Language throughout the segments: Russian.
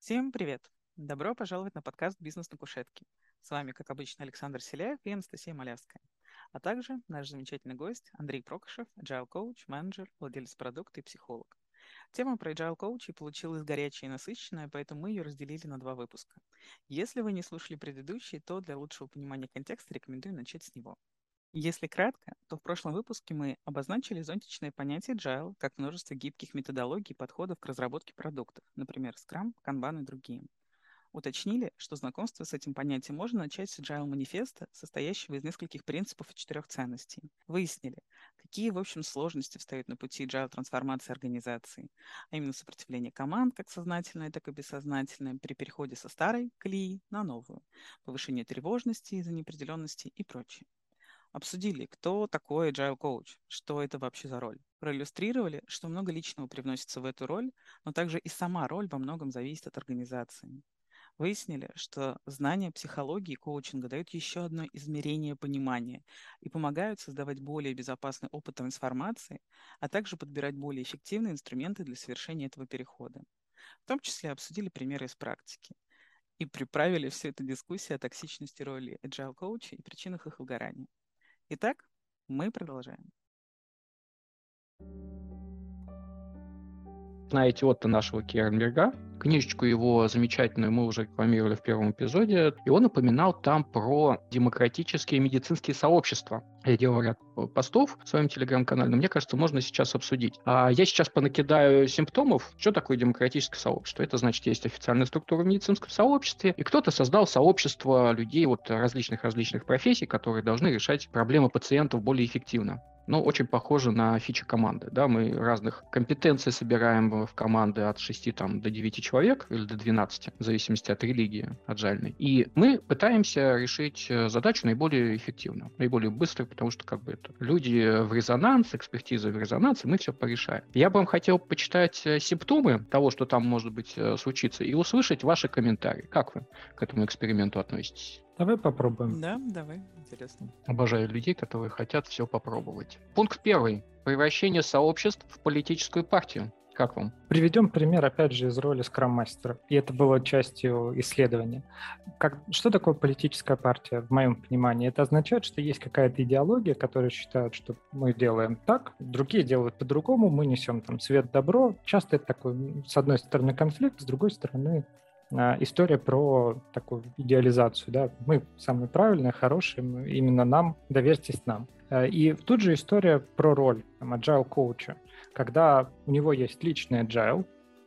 Всем привет! Добро пожаловать на подкаст «Бизнес на кушетке». С вами, как обычно, Александр Селяев и Анастасия Малявская. А также наш замечательный гость Андрей Прокошев, agile коуч, менеджер, владелец продукта и психолог. Тема про agile коучей получилась горячая и насыщенная, поэтому мы ее разделили на два выпуска. Если вы не слушали предыдущие, то для лучшего понимания контекста рекомендую начать с него. Если кратко, то в прошлом выпуске мы обозначили зонтичное понятие Agile как множество гибких методологий и подходов к разработке продуктов, например, Scrum, Kanban и другие. Уточнили, что знакомство с этим понятием можно начать с Agile манифеста, состоящего из нескольких принципов и четырех ценностей. Выяснили, какие, в общем, сложности встают на пути Agile трансформации организации, а именно сопротивление команд, как сознательное, так и бессознательное, при переходе со старой колеи на новую, повышение тревожности из-за неопределенности и прочее. Обсудили, кто такой agile coach, что это вообще за роль. Проиллюстрировали, что много личного привносится в эту роль, но также и сама роль во многом зависит от организации. Выяснили, что знания психологии и коучинга дают еще одно измерение понимания и помогают создавать более безопасный опыт трансформации, а также подбирать более эффективные инструменты для совершения этого перехода. В том числе обсудили примеры из практики и приправили всю эту дискуссию о токсичности роли agile коуча и причинах их выгорания. Итак, мы продолжаем. Знаете Отто нашего Кернберга, книжечку его замечательную мы уже рекламировали в первом эпизоде, и он упоминал там про демократические медицинские сообщества. Я делал ряд постов в своем телеграм-канале, но мне кажется, можно сейчас обсудить. А я сейчас понакидаю симптомов. Что такое демократическое сообщество? Это значит, есть официальная структура в медицинском сообществе, и кто-то создал сообщество людей вот различных-различных профессий, которые должны решать проблемы пациентов более эффективно ну, очень похоже на фичи команды. Да? Мы разных компетенций собираем в команды от 6 там, до 9 человек или до 12, в зависимости от религии отжальной. И мы пытаемся решить э, задачу наиболее эффективно, наиболее быстро, потому что как бы это люди в резонанс, экспертиза в резонансе, мы все порешаем. Я бы вам хотел почитать э, симптомы того, что там может быть э, случиться, и услышать ваши комментарии. Как вы к этому эксперименту относитесь? Давай попробуем. Да, давай, интересно. Обожаю людей, которые хотят все попробовать. Пункт первый. Превращение сообществ в политическую партию. Как вам? Приведем пример, опять же, из роли скрам-мастера. И это было частью исследования. Как, что такое политическая партия, в моем понимании? Это означает, что есть какая-то идеология, которая считает, что мы делаем так, другие делают по-другому, мы несем там свет-добро. Часто это такой, с одной стороны, конфликт, с другой стороны, история про такую идеализацию. Да? Мы самые правильные, хорошие, именно нам, доверьтесь нам. А, и тут же история про роль там, agile коуча, когда у него есть личный agile,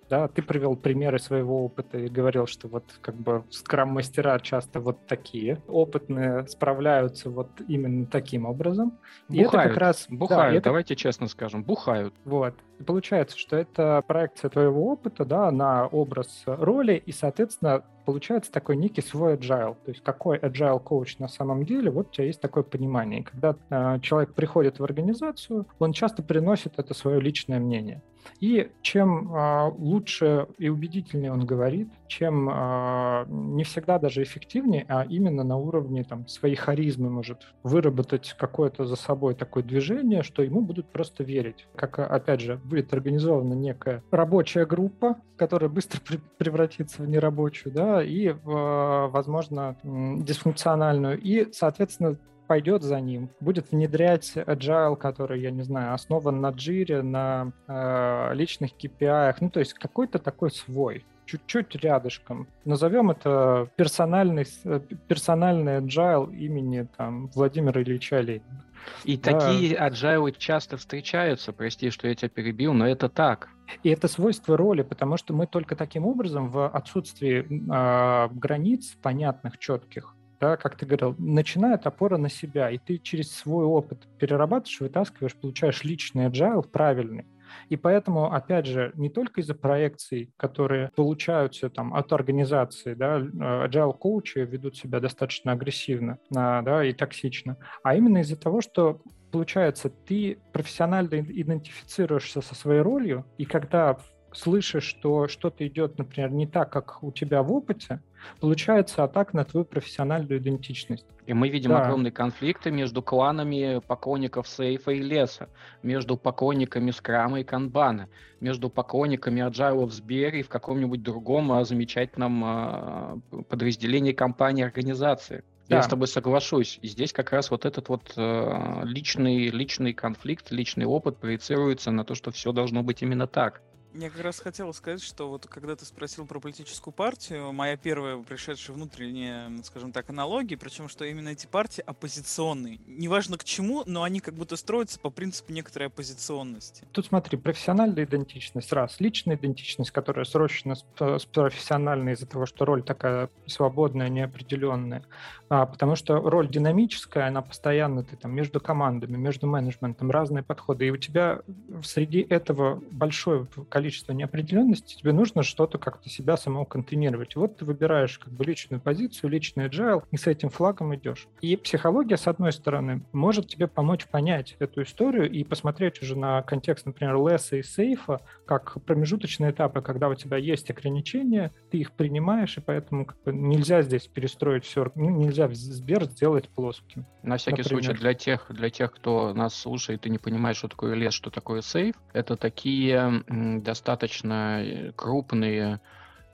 да, ты привел примеры своего опыта и говорил, что вот как бы скрам-мастера часто вот такие, опытные справляются вот именно таким образом. Бухают, и это как раз... Бухают, да, это... давайте честно скажем, бухают. Вот. Получается, что это проекция твоего опыта, да, на образ роли, и, соответственно, получается такой некий свой agile. То есть какой agile коуч на самом деле, вот у тебя есть такое понимание. И когда э, человек приходит в организацию, он часто приносит это свое личное мнение. И чем э, лучше и убедительнее он говорит, чем э, не всегда даже эффективнее, а именно на уровне там, своей харизмы может выработать какое-то за собой такое движение, что ему будут просто верить. Как, опять же, будет организована некая рабочая группа, которая быстро превратится в нерабочую, да, и, возможно, дисфункциональную. И, соответственно, пойдет за ним, будет внедрять agile, который, я не знаю, основан на джире, на э, личных KPI, ну, то есть какой-то такой свой чуть-чуть рядышком. Назовем это персональный, э, персональный agile имени там, Владимира Ильича Ленина. И да. такие agile часто встречаются, прости, что я тебя перебил, но это так. И это свойство роли, потому что мы только таким образом в отсутствии э, границ понятных, четких, да, как ты говорил, начинает опора на себя, и ты через свой опыт перерабатываешь, вытаскиваешь, получаешь личный agile правильный. И поэтому, опять же, не только из-за проекций, которые получаются там от организации, да, э, agile коучи ведут себя достаточно агрессивно а, да, и токсично, а именно из-за того, что получается, ты профессионально идентифицируешься со своей ролью, и когда слышишь, что что-то идет, например, не так, как у тебя в опыте, получается атака на твою профессиональную идентичность. И мы видим да. огромные конфликты между кланами поклонников сейфа и леса, между поклонниками скрама и канбана, между поклонниками agile в Сбере и в каком-нибудь другом а, замечательном а, подразделении компании, организации. Да. Я с тобой соглашусь. И здесь как раз вот этот вот э, личный, личный конфликт, личный опыт проецируется на то, что все должно быть именно так. Я как раз хотел сказать, что вот когда ты спросил про политическую партию, моя первая пришедшая внутренняя, скажем так, аналогия, причем, что именно эти партии оппозиционные. Неважно к чему, но они как будто строятся по принципу некоторой оппозиционности. Тут смотри, профессиональная идентичность, раз. Личная идентичность, которая срощена с, с профессиональной из-за того, что роль такая свободная, неопределенная. А, потому что роль динамическая, она постоянно, ты там между командами, между менеджментом, разные подходы. И у тебя среди этого большое количество количество неопределенности, тебе нужно что-то как-то себя самого контейнировать. Вот ты выбираешь как бы личную позицию, личный agile, и с этим флагом идешь. И психология, с одной стороны, может тебе помочь понять эту историю и посмотреть уже на контекст, например, леса и сейфа, как промежуточные этапы, когда у тебя есть ограничения, ты их принимаешь, и поэтому как бы нельзя здесь перестроить все, ну, нельзя Сбер сделать плоским. На всякий например. случай, для тех, для тех, кто нас слушает и не понимает, что такое лес, что такое сейф, это такие достаточно э, крупные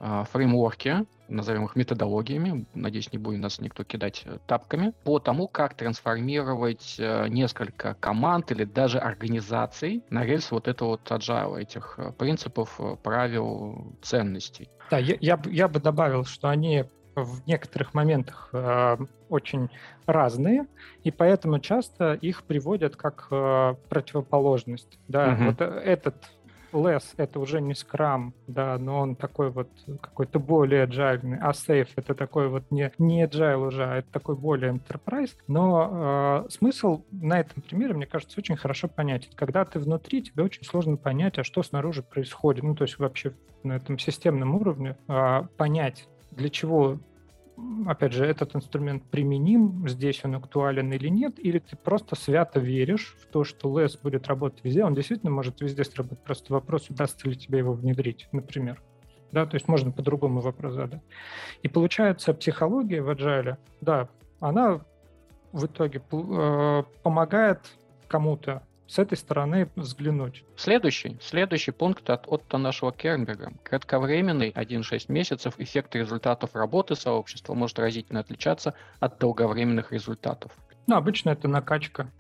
а, фреймворки, назовем их методологиями, надеюсь, не будет нас никто кидать э, тапками, по тому, как трансформировать э, несколько команд или даже организаций на рельсы вот этого вот agile, этих принципов, правил, ценностей. Да, я, я, я бы добавил, что они в некоторых моментах э, очень разные, и поэтому часто их приводят как э, противоположность. Да, угу. вот этот Less — это уже не скрам, да, но он такой вот какой-то более agile, а Safe — это такой вот не, не agile уже, а это такой более enterprise. Но э, смысл на этом примере, мне кажется, очень хорошо понятен. Когда ты внутри, тебе очень сложно понять, а что снаружи происходит. Ну, то есть вообще на этом системном уровне э, понять, для чего опять же, этот инструмент применим, здесь он актуален или нет, или ты просто свято веришь в то, что LES будет работать везде, он действительно может везде сработать, просто вопрос, удастся ли тебе его внедрить, например. Да, то есть можно по-другому вопрос задать. И получается, психология в Agile, да, она в итоге э, помогает кому-то с этой стороны взглянуть. Следующий, следующий пункт от Отто нашего Кернберга. Кратковременный, 1-6 месяцев, эффект результатов работы сообщества может разительно отличаться от долговременных результатов. Ну, обычно это накачка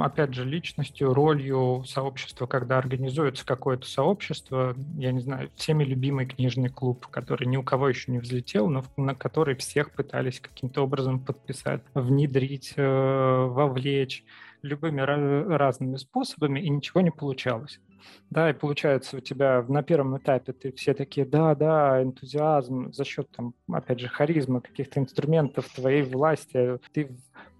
опять же, личностью, ролью сообщества, когда организуется какое-то сообщество, я не знаю, всеми любимый книжный клуб, который ни у кого еще не взлетел, но на который всех пытались каким-то образом подписать, внедрить, э, вовлечь любыми разными способами, и ничего не получалось. Да, и получается у тебя на первом этапе ты все такие, да, да, энтузиазм за счет, там, опять же, харизмы, каких-то инструментов твоей власти, ты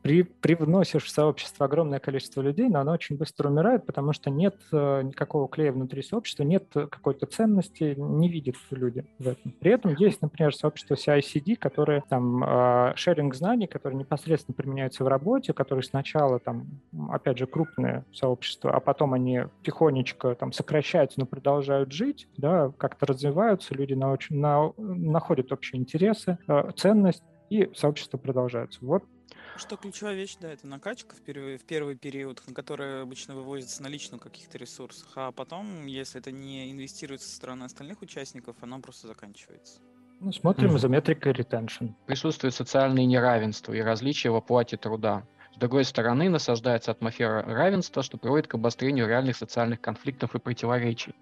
при, привносишь в сообщество огромное количество людей, но оно очень быстро умирает, потому что нет э, никакого клея внутри сообщества, нет какой-то ценности, не видят люди в этом. При этом есть, например, сообщество CI-CD, которое там э, шеринг знаний, которые непосредственно применяются в работе, которые сначала там, опять же, крупные сообщества, а потом они тихонечко там сокращаются, но продолжают жить, да, как-то развиваются, люди на, на, находят общие интересы, э, ценность, и сообщество продолжается. Вот что ключевая вещь, да, это накачка в первый, в первый период, на который обычно вывозится на личных каких-то ресурсах, а потом, если это не инвестируется со стороны остальных участников, оно просто заканчивается. Ну, смотрим mm-hmm. за метрикой retention. Присутствует социальное неравенство и различия в оплате труда. С другой стороны, насаждается атмосфера равенства, что приводит к обострению реальных социальных конфликтов и противоречий.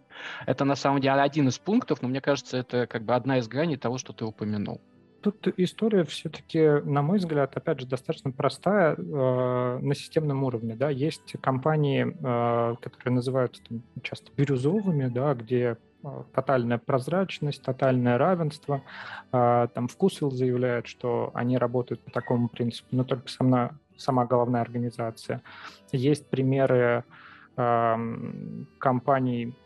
Это на самом деле один из пунктов, но мне кажется, это как бы одна из граней того, что ты упомянул тут история все-таки, на мой взгляд, опять же, достаточно простая э, на системном уровне. Да? Есть компании, э, которые называются там, часто бирюзовыми, да, где э, тотальная прозрачность, тотальное равенство. Э, там Вкусвилл заявляет, что они работают по такому принципу, но только сама, сама головная организация. Есть примеры э, компаний,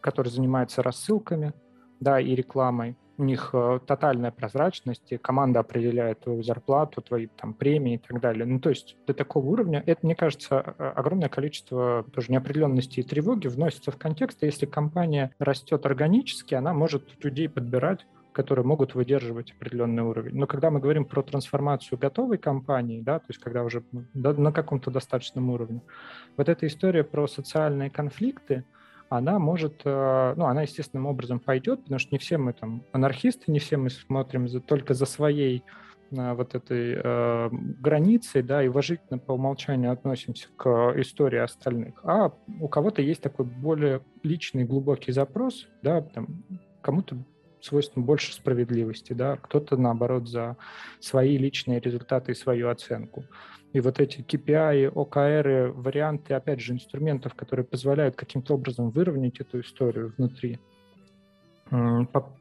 которые занимаются рассылками да, и рекламой у них э, тотальная прозрачность, и команда определяет твою зарплату, твои там премии и так далее. Ну, то есть до такого уровня, это, мне кажется, огромное количество тоже неопределенности и тревоги вносится в контекст, и если компания растет органически, она может людей подбирать которые могут выдерживать определенный уровень. Но когда мы говорим про трансформацию готовой компании, да, то есть когда уже на каком-то достаточном уровне, вот эта история про социальные конфликты, она может, э, ну, она естественным образом пойдет, потому что не все мы там анархисты, не все мы смотрим за, только за своей э, вот этой э, границей, да, и уважительно по умолчанию относимся к истории остальных. А у кого-то есть такой более личный, глубокий запрос, да, там, кому-то свойственно больше справедливости, да, кто-то, наоборот, за свои личные результаты и свою оценку. И вот эти KPI, OKR, варианты, опять же, инструментов, которые позволяют каким-то образом выровнять эту историю внутри,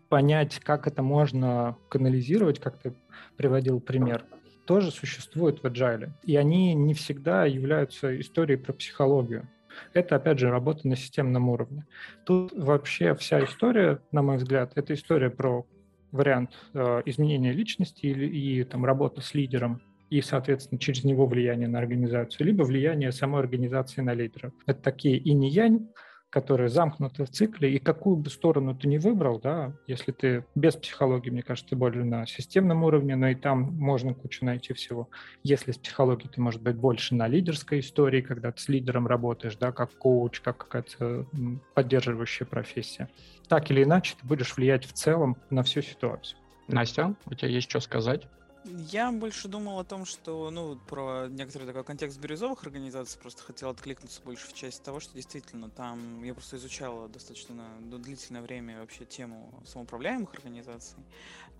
понять, как это можно канализировать, как ты приводил пример, тоже существует в Agile. И они не всегда являются историей про психологию. Это, опять же, работа на системном уровне. Тут вообще вся история, на мой взгляд, это история про вариант э, изменения личности и, и там, работа с лидером и, соответственно, через него влияние на организацию, либо влияние самой организации на лидеров. Это такие инь-янь, которые замкнуты в цикле, и какую бы сторону ты не выбрал, да, если ты без психологии, мне кажется, ты более на системном уровне, но и там можно кучу найти всего. Если с психологией ты, может быть, больше на лидерской истории, когда ты с лидером работаешь, да, как коуч, как какая-то поддерживающая профессия. Так или иначе, ты будешь влиять в целом на всю ситуацию. Настя, у тебя есть что сказать? Я больше думал о том, что, ну, про некоторый такой контекст бирюзовых организаций, просто хотел откликнуться больше в части того, что действительно там, я просто изучала достаточно длительное время вообще тему самоуправляемых организаций,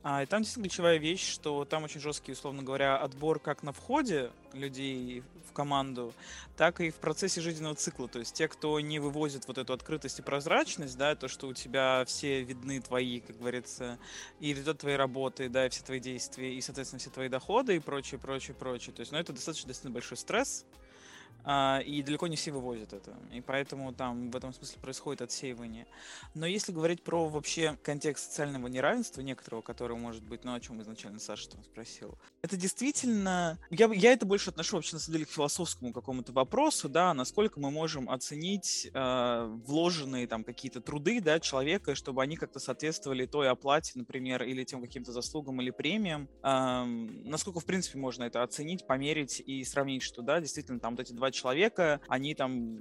а, и там действительно ключевая вещь, что там очень жесткий, условно говоря, отбор как на входе людей в команду, так и в процессе жизненного цикла. То есть те, кто не вывозит вот эту открытость и прозрачность, да, то, что у тебя все видны твои, как говорится, и результат твоей работы, да, и все твои действия, и, соответственно, все твои доходы и прочее, прочее, прочее. То есть, ну, это достаточно, достаточно большой стресс, и далеко не все вывозят это. И поэтому там в этом смысле происходит отсеивание. Но если говорить про вообще контекст социального неравенства некоторого, которого может быть, ну о чем изначально Саша там спросил, это действительно... Я, я это больше отношу вообще на самом деле к философскому какому-то вопросу, да, насколько мы можем оценить э, вложенные там какие-то труды, да, человека, чтобы они как-то соответствовали той оплате, например, или тем каким-то заслугам или премиям. Э, насколько, в принципе, можно это оценить, померить и сравнить, что, да, действительно, там вот эти два человека, они там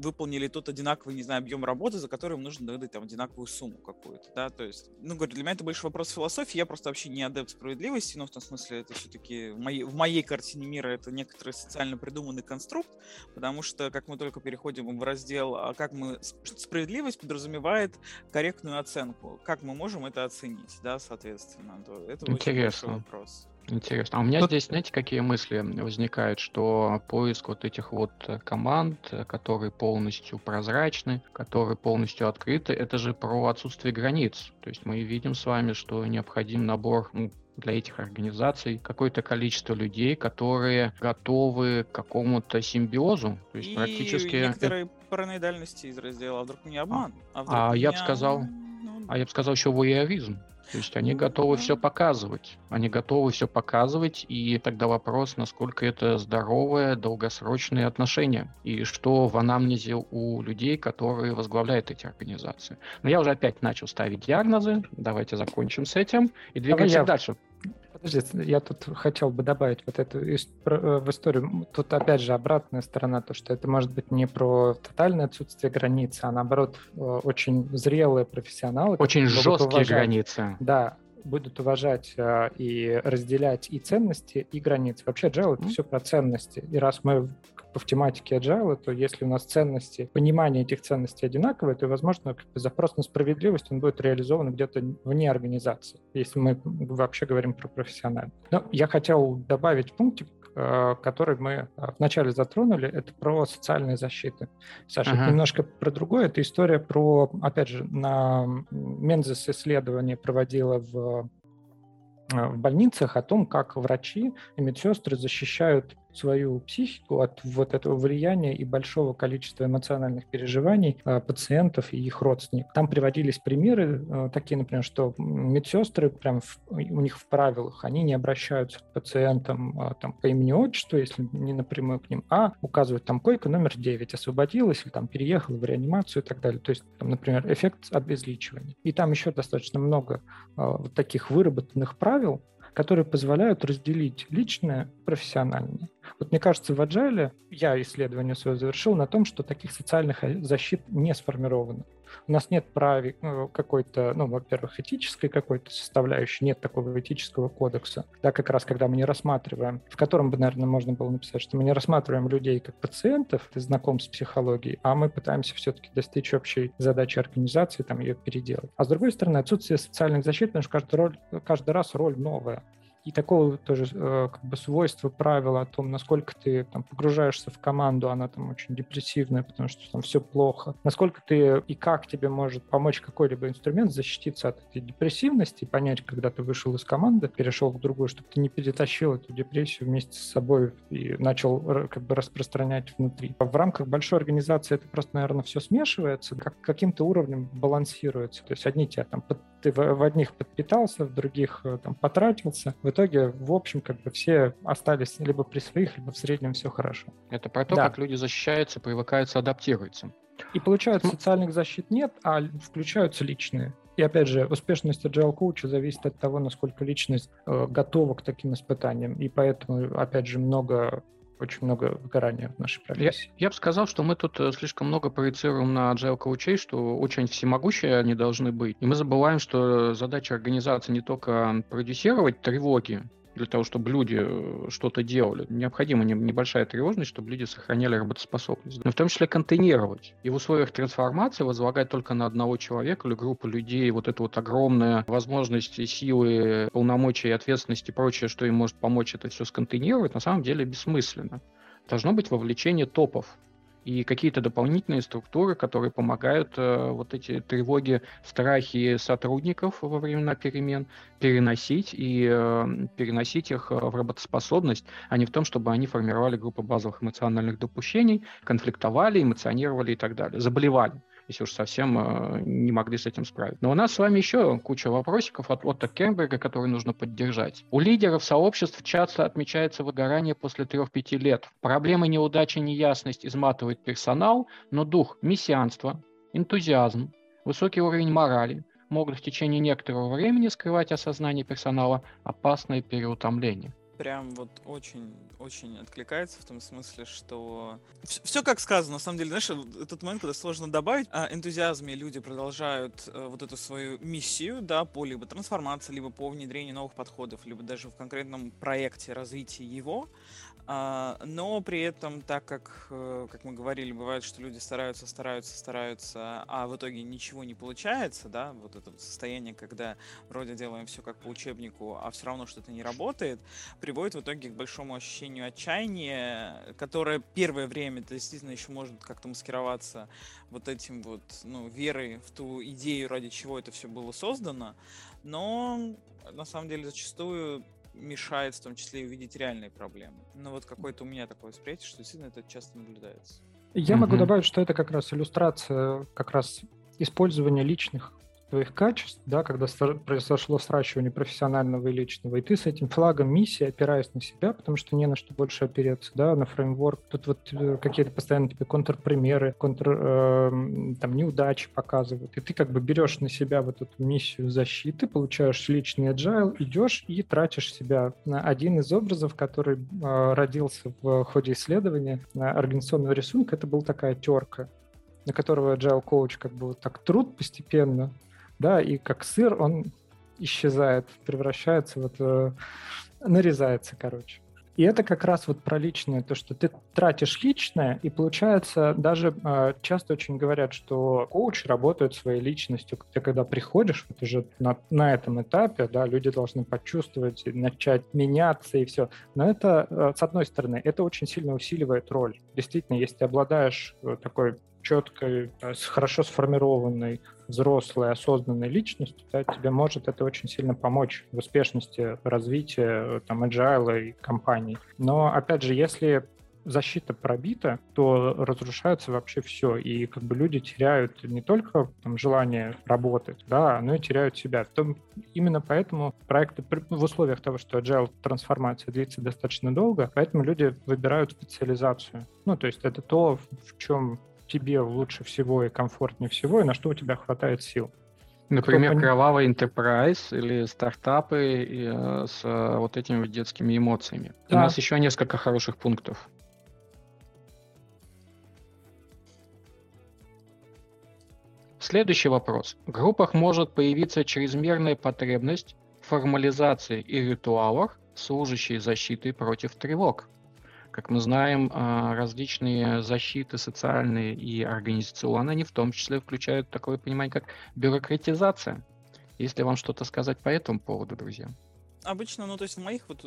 выполнили тот одинаковый, не знаю, объем работы, за который им нужно выдать там одинаковую сумму какую-то, да, то есть, ну, говорю, для меня это больше вопрос философии, я просто вообще не адепт справедливости, но в том смысле это все-таки в моей, в моей картине мира это некоторый социально придуманный конструкт, потому что как мы только переходим в раздел, а как мы, справедливость подразумевает корректную оценку, как мы можем это оценить, да, соответственно, то это Интересно. очень вопрос. Интересно. А у меня Тут... здесь, знаете, какие мысли возникают, что поиск вот этих вот э, команд, э, которые полностью прозрачны, которые полностью открыты, это же про отсутствие границ. То есть мы видим с вами, что необходим набор ну, для этих организаций какое-то количество людей, которые готовы к какому-то симбиозу. То есть И практически... некоторые параноидальности из раздела «А вдруг не обман?» А, а, а я бы сказал... Ну, а я бы сказал еще воеровизм. То есть они готовы все показывать. Они готовы все показывать, и тогда вопрос, насколько это здоровые, долгосрочные отношения, и что в анамнезе у людей, которые возглавляют эти организации. Но я уже опять начал ставить диагнозы, давайте закончим с этим и двигаемся я... дальше. Подождите, я тут хотел бы добавить вот эту э, в историю. Тут опять же обратная сторона, то, что это может быть не про тотальное отсутствие границы, а наоборот э, очень зрелые профессионалы. Очень жесткие уважать, границы. Да, будут уважать э, и разделять и ценности, и границы. Вообще agile — это все про ценности. И раз мы в тематике agile, то если у нас ценности, понимание этих ценностей одинаковое, то, возможно, запрос на справедливость, он будет реализован где-то вне организации, если мы вообще говорим про профессионально. Но я хотел добавить пунктик, э, который мы э, вначале затронули, это про социальные защиты. Саша, ага. это немножко про другое. Это история про, опять же, на Мензес исследование проводила в э, в больницах о том, как врачи и медсестры защищают свою психику от вот этого влияния и большого количества эмоциональных переживаний э, пациентов и их родственников. Там приводились примеры э, такие, например, что медсестры прям в, у них в правилах, они не обращаются к пациентам э, там, по имени отчеству, если не напрямую к ним, а указывают там койка номер 9 освободилась или там переехала в реанимацию и так далее. То есть, там, например, эффект обезличивания. И там еще достаточно много вот таких выработанных правил, которые позволяют разделить личное и профессиональное. Вот мне кажется, в Agile я исследование свое завершил на том, что таких социальных э, защит не сформировано. У нас нет прави э, какой-то, ну, во-первых, этической какой-то составляющей, нет такого этического кодекса. Да, как раз когда мы не рассматриваем, в котором бы, наверное, можно было написать, что мы не рассматриваем людей как пациентов, ты знаком с психологией, а мы пытаемся все-таки достичь общей задачи организации, там ее переделать. А с другой стороны, отсутствие социальных защит, потому что каждый, роль, каждый раз роль новая и такого тоже э, как бы свойства правила о том, насколько ты там погружаешься в команду, она там очень депрессивная, потому что там все плохо. Насколько ты и как тебе может помочь какой-либо инструмент защититься от этой депрессивности, понять, когда ты вышел из команды, перешел в другую, чтобы ты не перетащил эту депрессию вместе с собой и начал как бы распространять внутри. В рамках большой организации это просто, наверное, все смешивается, как каким-то уровнем балансируется. То есть одни тебя там ты в, одних подпитался, в других э, там потратился, в итоге, в общем, как бы все остались либо при своих, либо в среднем все хорошо. Это про то, да. как люди защищаются, привыкаются, адаптируются. И получается, социальных защит нет, а включаются личные. И опять же, успешность agile коуча зависит от того, насколько личность э, готова к таким испытаниям. И поэтому, опять же, много очень много выгорания в нашей профессии. Я, я бы сказал, что мы тут э, слишком много проецируем на agile коучей, что очень всемогущие они должны быть. И мы забываем, что задача организации не только продюсировать тревоги, для того, чтобы люди э, что-то делали. Необходима небольшая тревожность, чтобы люди сохраняли работоспособность. Но в том числе контейнировать. И в условиях трансформации возлагать только на одного человека или группу людей вот эту вот огромная возможность, силы, полномочия, ответственности и прочее, что им может помочь это все сконтейнировать, на самом деле бессмысленно. Должно быть вовлечение топов и какие-то дополнительные структуры, которые помогают э, вот эти тревоги, страхи сотрудников во времена перемен переносить и э, переносить их э, в работоспособность, а не в том, чтобы они формировали группы базовых эмоциональных допущений, конфликтовали, эмоционировали и так далее, заболевали если уж совсем э, не могли с этим справиться. Но у нас с вами еще куча вопросиков от Отто Кемберга, которые нужно поддержать. У лидеров сообществ часто отмечается выгорание после 3-5 лет. Проблемы неудачи, неясность изматывают персонал, но дух мессианства, энтузиазм, высокий уровень морали могут в течение некоторого времени скрывать осознание персонала опасное переутомление прям вот очень, очень откликается в том смысле, что все, как сказано, на самом деле, знаешь, этот момент, когда сложно добавить, а энтузиазме люди продолжают э, вот эту свою миссию, да, по либо трансформации, либо по внедрению новых подходов, либо даже в конкретном проекте развития его, но при этом, так как, э, как мы говорили, бывает, что люди стараются, стараются, стараются, а в итоге ничего не получается, да, вот это состояние, когда вроде делаем все как по учебнику, а все равно что-то не работает, приводит в итоге к большому ощущению отчаяния, которое первое время действительно еще может как-то маскироваться вот этим вот, ну, верой в ту идею, ради чего это все было создано, но на самом деле зачастую мешает в том числе и увидеть реальные проблемы. Но вот какое-то у меня такое восприятие, что действительно это часто наблюдается. Я mm-hmm. могу добавить, что это как раз иллюстрация как раз использования личных твоих качеств, да, когда произошло сращивание профессионального и личного, и ты с этим флагом миссии, опираясь на себя, потому что не на что больше опереться, да, на фреймворк, тут вот э, какие-то постоянно тебе контрпримеры, контр, э, там, неудачи показывают, и ты как бы берешь на себя вот эту миссию защиты, получаешь личный agile, идешь и тратишь себя один из образов, который э, родился в ходе исследования организационного рисунка, это была такая терка, на которого agile коуч как бы вот так труд постепенно да, и как сыр он исчезает, превращается вот, э, нарезается, короче. И это как раз вот про личное, то, что ты тратишь личное, и получается, даже э, часто очень говорят, что коуч работает своей личностью. Ты когда приходишь, вот уже на, на этом этапе, да, люди должны почувствовать, начать меняться и все. Но это, э, с одной стороны, это очень сильно усиливает роль. Действительно, если ты обладаешь э, такой четкой, э, хорошо сформированной взрослой, осознанной личностью, да, тебе может это очень сильно помочь в успешности развития э, там, agile и компаний. Но, опять же, если защита пробита, то разрушается вообще все. И как бы люди теряют не только там, желание работать, да, но и теряют себя. То, именно поэтому проекты в условиях того, что agile трансформация длится достаточно долго, поэтому люди выбирают специализацию. Ну, то есть это то, в чем тебе лучше всего и комфортнее всего, и на что у тебя хватает сил. Например, Кто кровавый enterprise или стартапы и, э, с э, вот этими детскими эмоциями. Да. У нас еще несколько хороших пунктов. Следующий вопрос. В группах может появиться чрезмерная потребность в формализации и ритуалах, служащей защитой против тревог. Как мы знаем, а, различные защиты социальные и организационные, они в том числе включают такое понимание, как бюрократизация. Если вам что-то сказать по этому поводу, друзья? Обычно, ну то есть в моих вот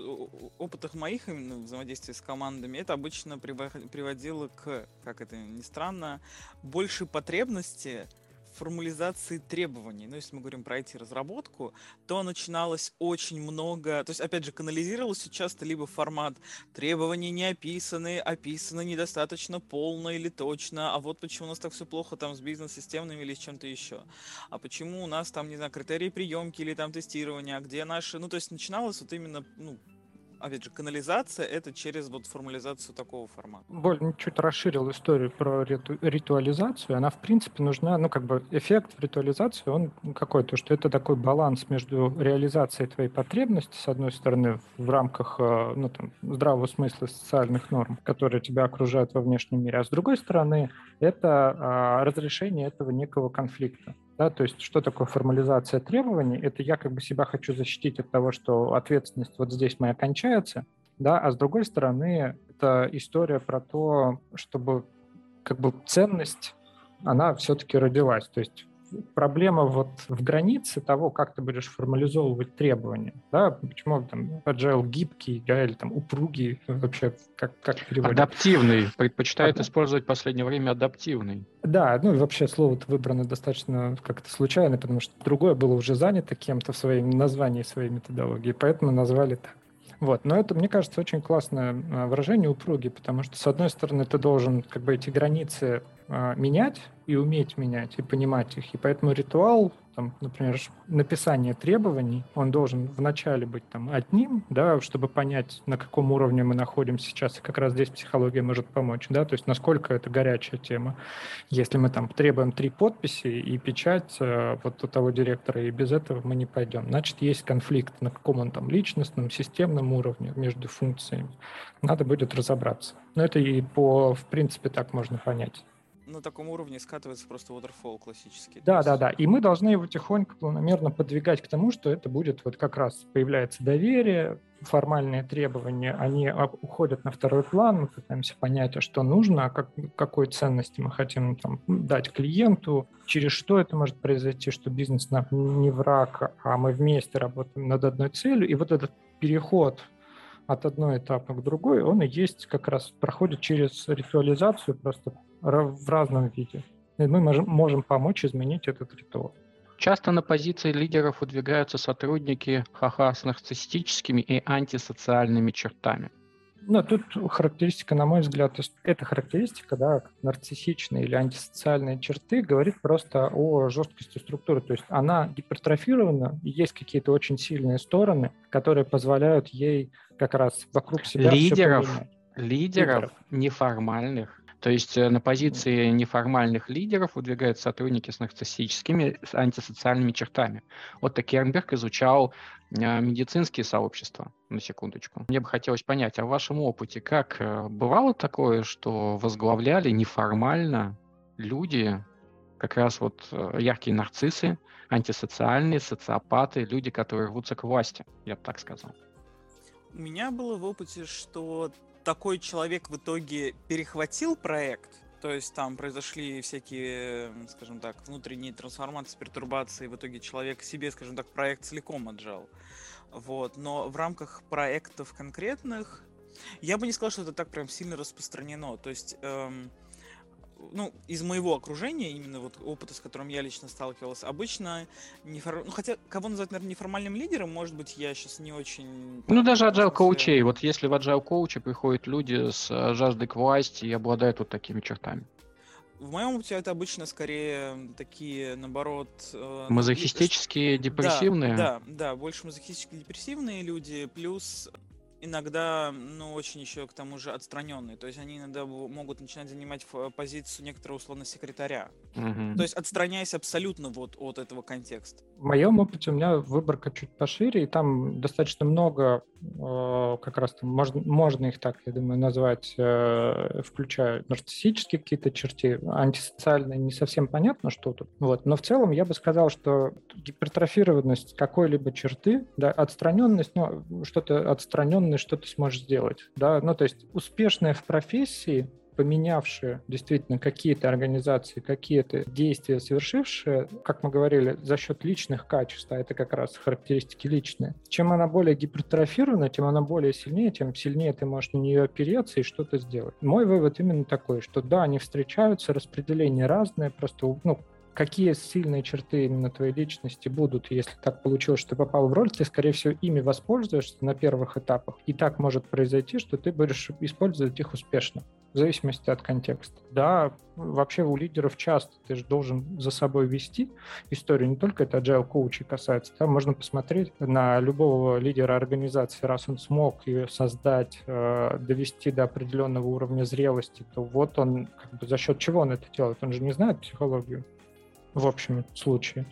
опытах моих именно взаимодействия с командами, это обычно приводило к, как это ни странно, большей потребности формализации требований, ну, если мы говорим про IT-разработку, то начиналось очень много, то есть, опять же, канализировался часто либо формат требований не описаны, описаны недостаточно полно или точно, а вот почему у нас так все плохо там с бизнес-системными или с чем-то еще, а почему у нас там, не знаю, критерии приемки или там тестирования, а где наши, ну, то есть начиналось вот именно, ну, опять же, канализация это через вот формализацию такого формата. Боль чуть расширил историю про риту- ритуализацию. Она, в принципе, нужна, ну, как бы эффект ритуализации, он какой? То, что это такой баланс между реализацией твоей потребности, с одной стороны, в рамках, э, ну, там, здравого смысла социальных норм, которые тебя окружают во внешнем мире, а с другой стороны, это а, разрешение этого некого конфликта. Да, то есть что такое формализация требований? Это я как бы себя хочу защитить от того, что ответственность вот здесь моя кончается, да, а с другой стороны это история про то, чтобы как бы ценность, она все-таки родилась. То есть проблема вот в границе того, как ты будешь формализовывать требования. Да? Почему там agile гибкий да, или там упругий вообще как, как переводить? Адаптивный. Предпочитают Ад... использовать в последнее время адаптивный. Да, ну и вообще слово выбрано достаточно как-то случайно, потому что другое было уже занято кем-то в своем названии своей методологии, поэтому назвали так. Вот. Но это, мне кажется, очень классное а, выражение упруги, потому что, с одной стороны, ты должен как бы эти границы а, менять и уметь менять, и понимать их. И поэтому ритуал, там, например, написание требований, он должен вначале быть там одним, да, чтобы понять, на каком уровне мы находимся сейчас, и как раз здесь психология может помочь, да, то есть насколько это горячая тема. Если мы там требуем три подписи и печать э, вот у того директора, и без этого мы не пойдем, значит, есть конфликт, на каком он там личностном, системном уровне между функциями. Надо будет разобраться. Но это и по, в принципе, так можно понять на таком уровне скатывается просто waterfall классический. Да, есть... да, да. И мы должны его тихонько, планомерно подвигать к тому, что это будет вот как раз появляется доверие, формальные требования, они уходят на второй план, мы пытаемся понять, а что нужно, а как, какой ценности мы хотим там, дать клиенту, через что это может произойти, что бизнес нам не враг, а мы вместе работаем над одной целью. И вот этот переход от одной этапа к другой, он и есть как раз проходит через ритуализацию просто в разном виде. И мы можем, помочь изменить этот ритуал. Часто на позиции лидеров выдвигаются сотрудники ха-ха с нарциссическими и антисоциальными чертами. Ну, тут характеристика, на мой взгляд, эта характеристика, да, нарциссичные или антисоциальные черты, говорит просто о жесткости структуры. То есть она гипертрофирована, и есть какие-то очень сильные стороны, которые позволяют ей как раз вокруг себя лидеров, лидеров, лидеров неформальных то есть э, на позиции неформальных лидеров выдвигаются сотрудники с нарциссическими, с антисоциальными чертами. Вот Кернберг изучал э, медицинские сообщества, на секундочку. Мне бы хотелось понять, а в вашем опыте как э, бывало такое, что возглавляли неформально люди, как раз вот яркие нарциссы, антисоциальные, социопаты, люди, которые рвутся к власти, я бы так сказал. У меня было в опыте, что такой человек в итоге перехватил проект, то есть там произошли всякие, скажем так, внутренние трансформации, пертурбации, в итоге человек себе, скажем так, проект целиком отжал. Вот. Но в рамках проектов конкретных я бы не сказал, что это так прям сильно распространено. То есть эм, ну, из моего окружения, именно вот опыта, с которым я лично сталкивался, обычно, нефор... ну, хотя, кого называть, наверное, неформальным лидером, может быть, я сейчас не очень... Ну, даже agile коучей, вот если в agile коуче приходят люди с э, жаждой к власти и обладают вот такими чертами. В моем опыте это обычно скорее такие, наоборот... Э, мазохистические, депрессивные? Да, да, да, больше мазохистические, депрессивные люди, плюс иногда, ну, очень еще к тому же отстраненные. То есть они иногда могут начинать занимать позицию некоторого условно секретаря. Угу. То есть отстраняясь абсолютно вот от этого контекста. В моем опыте у меня выборка чуть пошире, и там достаточно много, э, как раз там можно, можно их так, я думаю, назвать, э, включая нарциссические какие-то черты, антисоциальные, не совсем понятно, что тут. Вот. Но в целом я бы сказал, что гипертрофированность какой-либо черты, да, отстраненность, ну, что-то отстраненное способный, что ты сможешь сделать. Да? Ну, то есть успешная в профессии поменявшие действительно какие-то организации, какие-то действия совершившие, как мы говорили, за счет личных качеств, а это как раз характеристики личные. Чем она более гипертрофирована, тем она более сильнее, тем сильнее ты можешь на нее опереться и что-то сделать. Мой вывод именно такой, что да, они встречаются, распределение разное, просто ну, какие сильные черты именно твоей личности будут, если так получилось, что ты попал в роль, ты, скорее всего, ими воспользуешься на первых этапах. И так может произойти, что ты будешь использовать их успешно, в зависимости от контекста. Да, вообще у лидеров часто ты же должен за собой вести историю, не только это agile коучи касается, там можно посмотреть на любого лидера организации, раз он смог ее создать, э, довести до определенного уровня зрелости, то вот он, как бы за счет чего он это делает, он же не знает психологию в общем случае.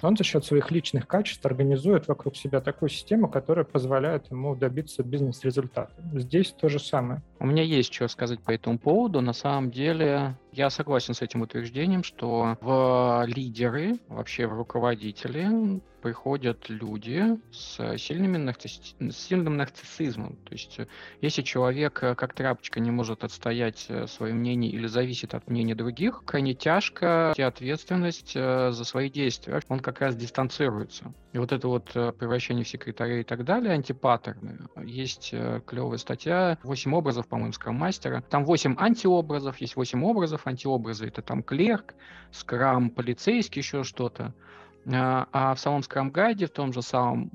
Он за счет своих личных качеств организует вокруг себя такую систему, которая позволяет ему добиться бизнес-результата. Здесь то же самое. У меня есть что сказать по этому поводу. На самом деле, я согласен с этим утверждением, что в лидеры, вообще в руководители приходят люди с, сильными нарцисс... сильным нарциссизмом. То есть, если человек э, как тряпочка не может отстоять э, свое мнение или зависит от мнения других, крайне тяжко нести ответственность э, за свои действия. Он как раз дистанцируется. И вот это вот превращение в секретаря и так далее, антипаттерны. Есть клевая статья «8 образов по-моему, скрам-мастера. Там 8 антиобразов, есть 8 образов. Антиобразы это там клерк, скрам, полицейский, еще что-то. А, а в самом скрам-гайде, в том же самом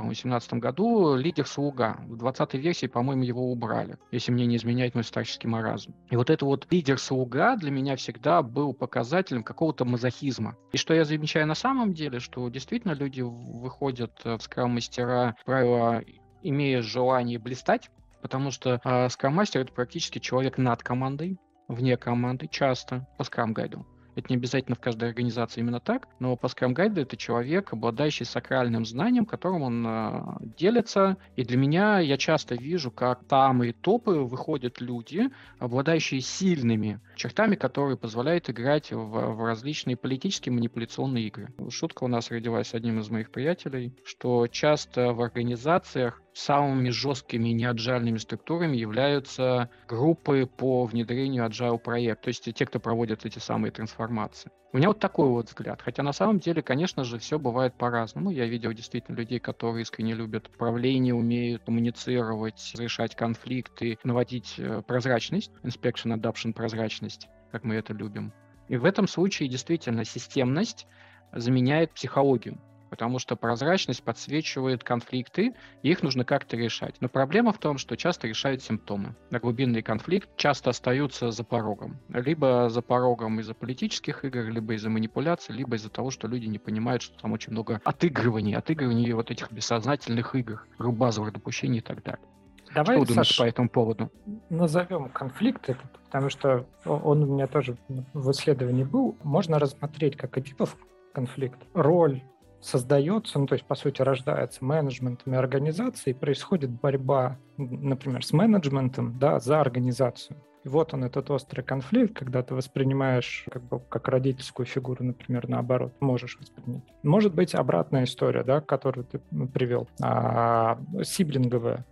по-моему, в 2017 году лидер-слуга. В 20 версии, по-моему, его убрали, если мне не изменяет мой старческий маразм. И вот это вот лидер-слуга для меня всегда был показателем какого-то мазохизма. И что я замечаю на самом деле, что действительно люди выходят в скрам-мастера, правило, имея желание блистать, потому что э, скрам-мастер это практически человек над командой, вне команды, часто по скрам-гайду. Это не обязательно в каждой организации именно так, но по Scrum Guide это человек, обладающий сакральным знанием, которым он э, делится. И для меня я часто вижу, как там и топы выходят люди, обладающие сильными чертами, которые позволяют играть в, в различные политические манипуляционные игры. Шутка у нас родилась одним из моих приятелей, что часто в организациях самыми жесткими неаджальными структурами являются группы по внедрению agile проект, то есть те, кто проводят эти самые трансформации. У меня вот такой вот взгляд. Хотя на самом деле, конечно же, все бывает по-разному. Я видел действительно людей, которые искренне любят управление, умеют коммуницировать, решать конфликты, наводить э, прозрачность, inspection, adoption, прозрачность, как мы это любим. И в этом случае действительно системность заменяет психологию потому что прозрачность подсвечивает конфликты, и их нужно как-то решать. Но проблема в том, что часто решают симптомы. На глубинный конфликт часто остаются за порогом. Либо за порогом из-за политических игр, либо из-за манипуляций, либо из-за того, что люди не понимают, что там очень много отыгрываний, отыгрываний вот этих бессознательных игр, базовых допущений и так далее. Давай, что думаешь Саш, по этому поводу? Назовем конфликт этот, потому что он у меня тоже в исследовании был. Можно рассмотреть как и типов конфликт. Роль создается, ну, то есть, по сути, рождается менеджментами организации, происходит борьба, например, с менеджментом, да, за организацию. И вот он, этот острый конфликт, когда ты воспринимаешь как бы как родительскую фигуру, например, наоборот, можешь воспринять. Может быть обратная история, да, которую ты привел, а, сиблинговая,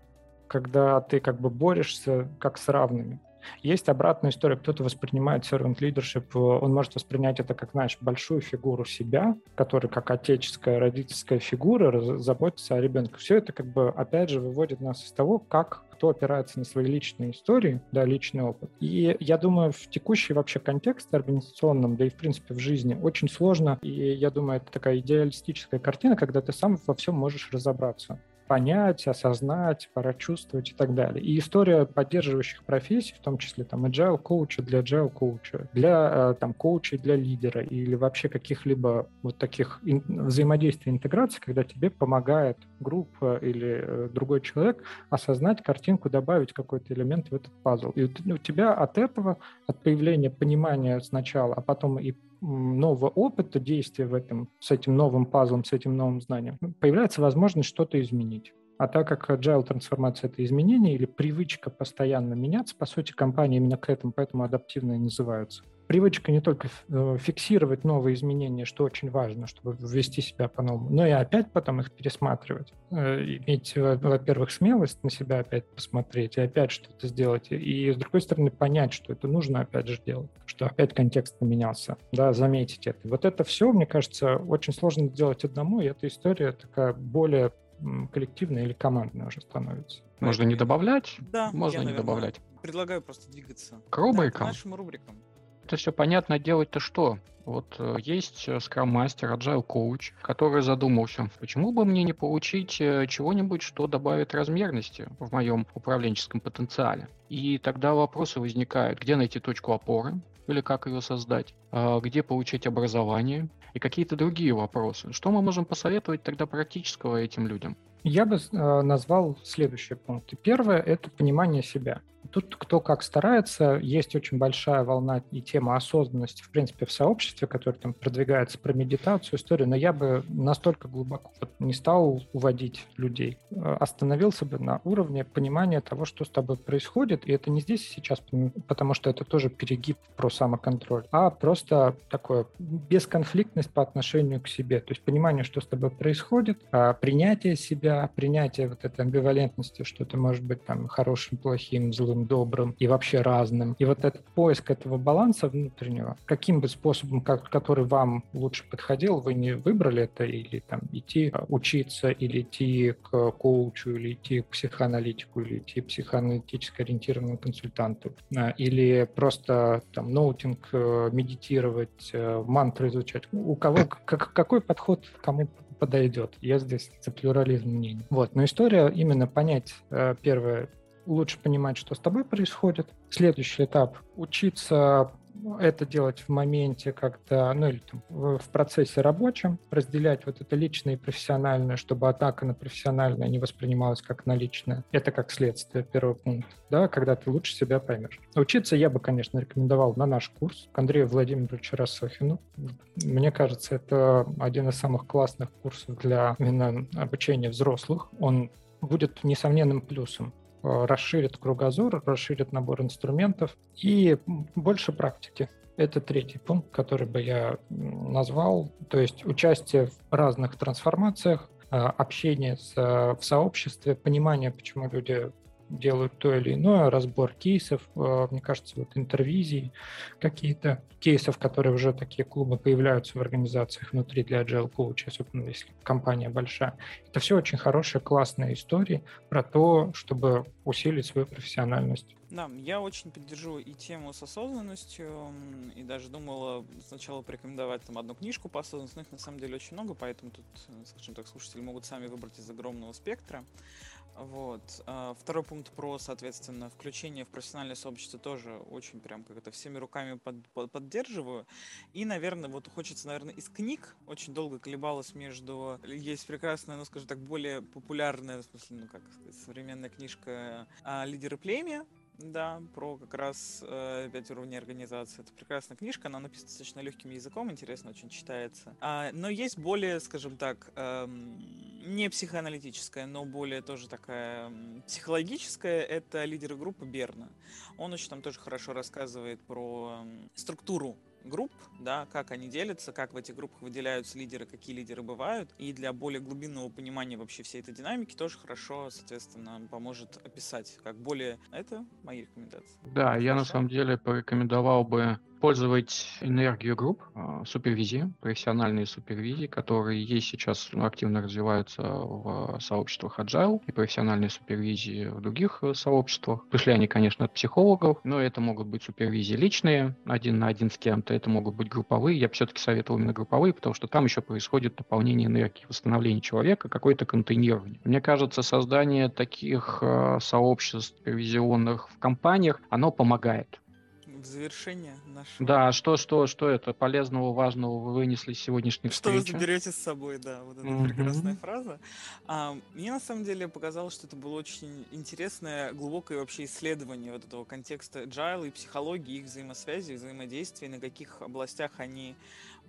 когда ты как бы борешься как с равными. Есть обратная история, кто-то воспринимает servant leadership, э, он может воспринять это как, знаешь, большую фигуру себя, которая как отеческая, родительская фигура заботится о ребенке. Все это как бы, опять же, выводит нас из того, как кто опирается на свои личные истории, да, личный опыт. И я думаю, в текущий вообще контексте организационном, да и в принципе в жизни, очень сложно, и я думаю, это такая идеалистическая картина, когда ты сам во всем можешь разобраться понять, осознать, прочувствовать и так далее. И история поддерживающих профессий, в том числе там agile коуча для agile коуча, для э, там коучей для лидера или вообще каких-либо вот таких взаимодействий, интеграции, когда тебе помогает группа или э, другой человек осознать картинку, добавить какой-то элемент в этот пазл. И у тебя от этого, от появления понимания сначала, а потом и нового опыта действия в этом, с этим новым пазлом, с этим новым знанием, появляется возможность что-то изменить. А так как agile трансформация — это изменение или привычка постоянно меняться, по сути, компании именно к этому, поэтому адаптивные называются привычка не только э, фиксировать новые изменения, что очень важно, чтобы ввести себя по-новому, но и опять потом их пересматривать. Э, иметь, во-первых, смелость на себя опять посмотреть и опять что-то сделать. И, с другой стороны, понять, что это нужно опять же делать, что опять контекст поменялся. Да, заметить это. Вот это все, мне кажется, очень сложно сделать одному, и эта история такая более коллективная или командная уже становится. Можно не добавлять? Да, можно я, не наверное, добавлять. Предлагаю просто двигаться. К рубрикам? Да, к нашим рубрикам это все понятно, делать-то что? Вот э, есть Scrum Master, Agile Coach, который задумался, почему бы мне не получить э, чего-нибудь, что добавит размерности в моем управленческом потенциале. И тогда вопросы возникают, где найти точку опоры, или как ее создать, где получить образование и какие-то другие вопросы. Что мы можем посоветовать тогда практического этим людям? Я бы э, назвал следующие пункты. Первое – это понимание себя. Тут кто как старается, есть очень большая волна и тема осознанности, в принципе, в сообществе, которое там продвигается про медитацию, историю, но я бы настолько глубоко вот не стал уводить людей. Э, остановился бы на уровне понимания того, что с тобой происходит, и это не здесь и сейчас, потому что это тоже перегиб про самоконтроль, а просто такое бесконфликтность по отношению к себе, то есть понимание, что с тобой происходит, а принятие себя, принятие вот этой амбивалентности, что ты можешь быть там хорошим, плохим, злым, злым, добрым и вообще разным. И вот этот поиск этого баланса внутреннего, каким бы способом, как, который вам лучше подходил, вы не выбрали это или там идти а, учиться, или идти к коучу, или идти к психоаналитику, или идти к психоаналитически ориентированному консультанту, а, или просто там ноутинг, э, медитировать, э, мантры изучать. У кого как, какой подход кому подойдет. Я здесь за плюрализм мнений. Вот. Но история именно понять, э, первое, лучше понимать, что с тобой происходит. Следующий этап — учиться это делать в моменте, когда, ну или там, в, процессе рабочем, разделять вот это личное и профессиональное, чтобы атака на профессиональное не воспринималась как на личное. Это как следствие, первый пункт, да, когда ты лучше себя поймешь. Учиться я бы, конечно, рекомендовал на наш курс к Андрею Владимировичу Рассохину. Мне кажется, это один из самых классных курсов для именно обучения взрослых. Он будет несомненным плюсом расширит кругозор, расширит набор инструментов и больше практики. Это третий пункт, который бы я назвал. То есть участие в разных трансформациях, э, общение с, в сообществе, понимание, почему люди делают то или иное, разбор кейсов, э, мне кажется, вот интервизии, какие-то кейсов, которые уже такие клубы появляются в организациях внутри для Agile Coach, особенно если компания большая. Это все очень хорошие, классные истории про то, чтобы усилить свою профессиональность. Да, я очень поддержу и тему с осознанностью, и даже думала сначала порекомендовать там одну книжку по осознанности, но их на самом деле очень много, поэтому тут, скажем так, слушатели могут сами выбрать из огромного спектра. Вот. А, второй пункт про, соответственно, включение в профессиональное сообщество тоже очень прям как это всеми руками под, под, поддерживаю. И, наверное, вот хочется, наверное, из книг очень долго колебалась между... Есть прекрасная, ну, скажем так, более популярная, в смысле, ну, как сказать, современная книжка а, «Лидеры племя», да, про как раз э, пять уровней организации. Это прекрасная книжка, она написана достаточно легким языком, интересно очень читается. А, но есть более, скажем так, эм, не психоаналитическая, но более тоже такая психологическая. Это лидеры группы Берна. Он очень там тоже хорошо рассказывает про структуру групп, да, как они делятся, как в этих группах выделяются лидеры, какие лидеры бывают. И для более глубинного понимания вообще всей этой динамики тоже хорошо, соответственно, поможет описать, как более... Это мои рекомендации. Да, я на самом деле порекомендовал бы использовать энергию групп, а, супервизии, профессиональные супервизии, которые есть сейчас ну, активно развиваются в сообществах Agile и профессиональные супервизии в других э, сообществах. Пришли они, конечно, от психологов, но это могут быть супервизии личные, один на один с кем-то, это могут быть групповые. Я все-таки советую именно групповые, потому что там еще происходит наполнение энергии, восстановление человека, какое-то контейнирование. Мне кажется, создание таких э, сообществ супервизионных в компаниях, оно помогает в завершение нашего... Да, что, что, что это полезного, важного вы вынесли из сегодняшней Что вы заберете с собой, да, вот эта mm-hmm. прекрасная фраза. А, мне на самом деле показалось, что это было очень интересное, глубокое вообще исследование вот этого контекста agile и психологии, их взаимосвязи, взаимодействия, на каких областях они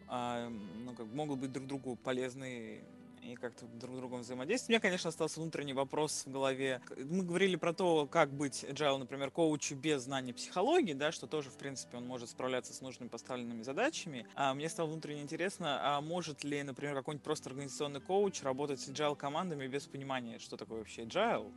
а, ну, как, могут быть друг другу полезны и как-то друг с другом взаимодействовать. У меня, конечно, остался внутренний вопрос в голове. Мы говорили про то, как быть agile, например, коучу без знания психологии, да, что тоже, в принципе, он может справляться с нужными поставленными задачами. А мне стало внутренне интересно, а может ли, например, какой-нибудь просто организационный коуч работать с agile командами без понимания, что такое вообще agile?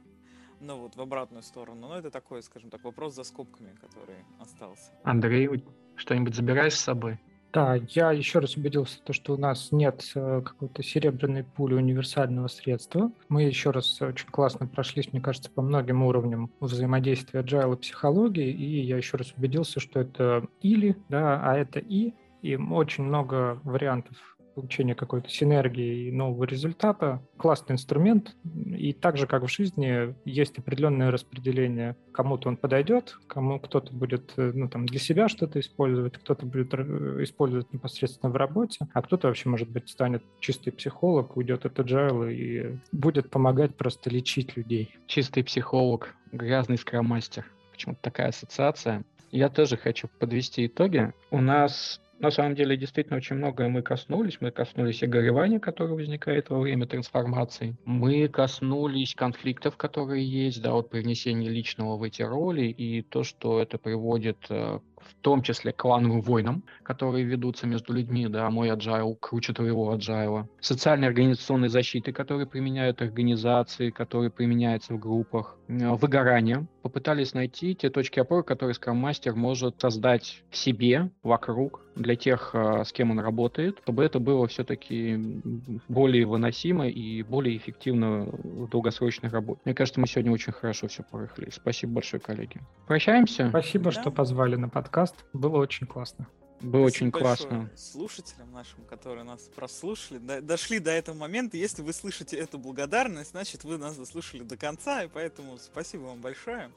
Ну вот в обратную сторону. Но это такой, скажем так, вопрос за скобками, который остался. Андрей, что-нибудь забираешь с собой? Да, я еще раз убедился, то, что у нас нет э, какой-то серебряной пули универсального средства. Мы еще раз очень классно прошлись, мне кажется, по многим уровням взаимодействия agile и психологии, и я еще раз убедился, что это или, да, а это и, и очень много вариантов получения какой-то синергии и нового результата. Классный инструмент. И так же, как в жизни, есть определенное распределение. Кому-то он подойдет, кому кто-то будет э, ну, там, для себя что-то использовать, кто-то будет э, использовать непосредственно в работе, а кто-то вообще, может быть, станет чистый психолог, уйдет от agile и будет помогать просто лечить людей. Чистый психолог, грязный скромастер. Почему-то такая ассоциация. Я тоже хочу подвести итоги. У нас на самом деле, действительно, очень многое мы коснулись. Мы коснулись и горевания, которое возникает во время трансформации. Мы коснулись конфликтов, которые есть, да, вот привнесения личного в эти роли и то, что это приводит э, в том числе клановым войнам, которые ведутся между людьми, да, мой agile круче твоего agile. Социальной организационной защиты, которые применяют организации, которые применяются в группах. Э, выгорание. Попытались найти те точки опоры, которые Scrum Master может создать в себе, вокруг, для тех, э, с кем он работает, чтобы это было все-таки более выносимо и более эффективно в долгосрочной работе. Мне кажется, мы сегодня очень хорошо все порыхли. Спасибо большое, коллеги. Прощаемся. Спасибо, да. что позвали на подкаст. Было очень классно. Было очень классно. Слушателям нашим, которые нас прослушали, до, дошли до этого момента. Если вы слышите эту благодарность, значит, вы нас заслушали до конца, и поэтому спасибо вам большое.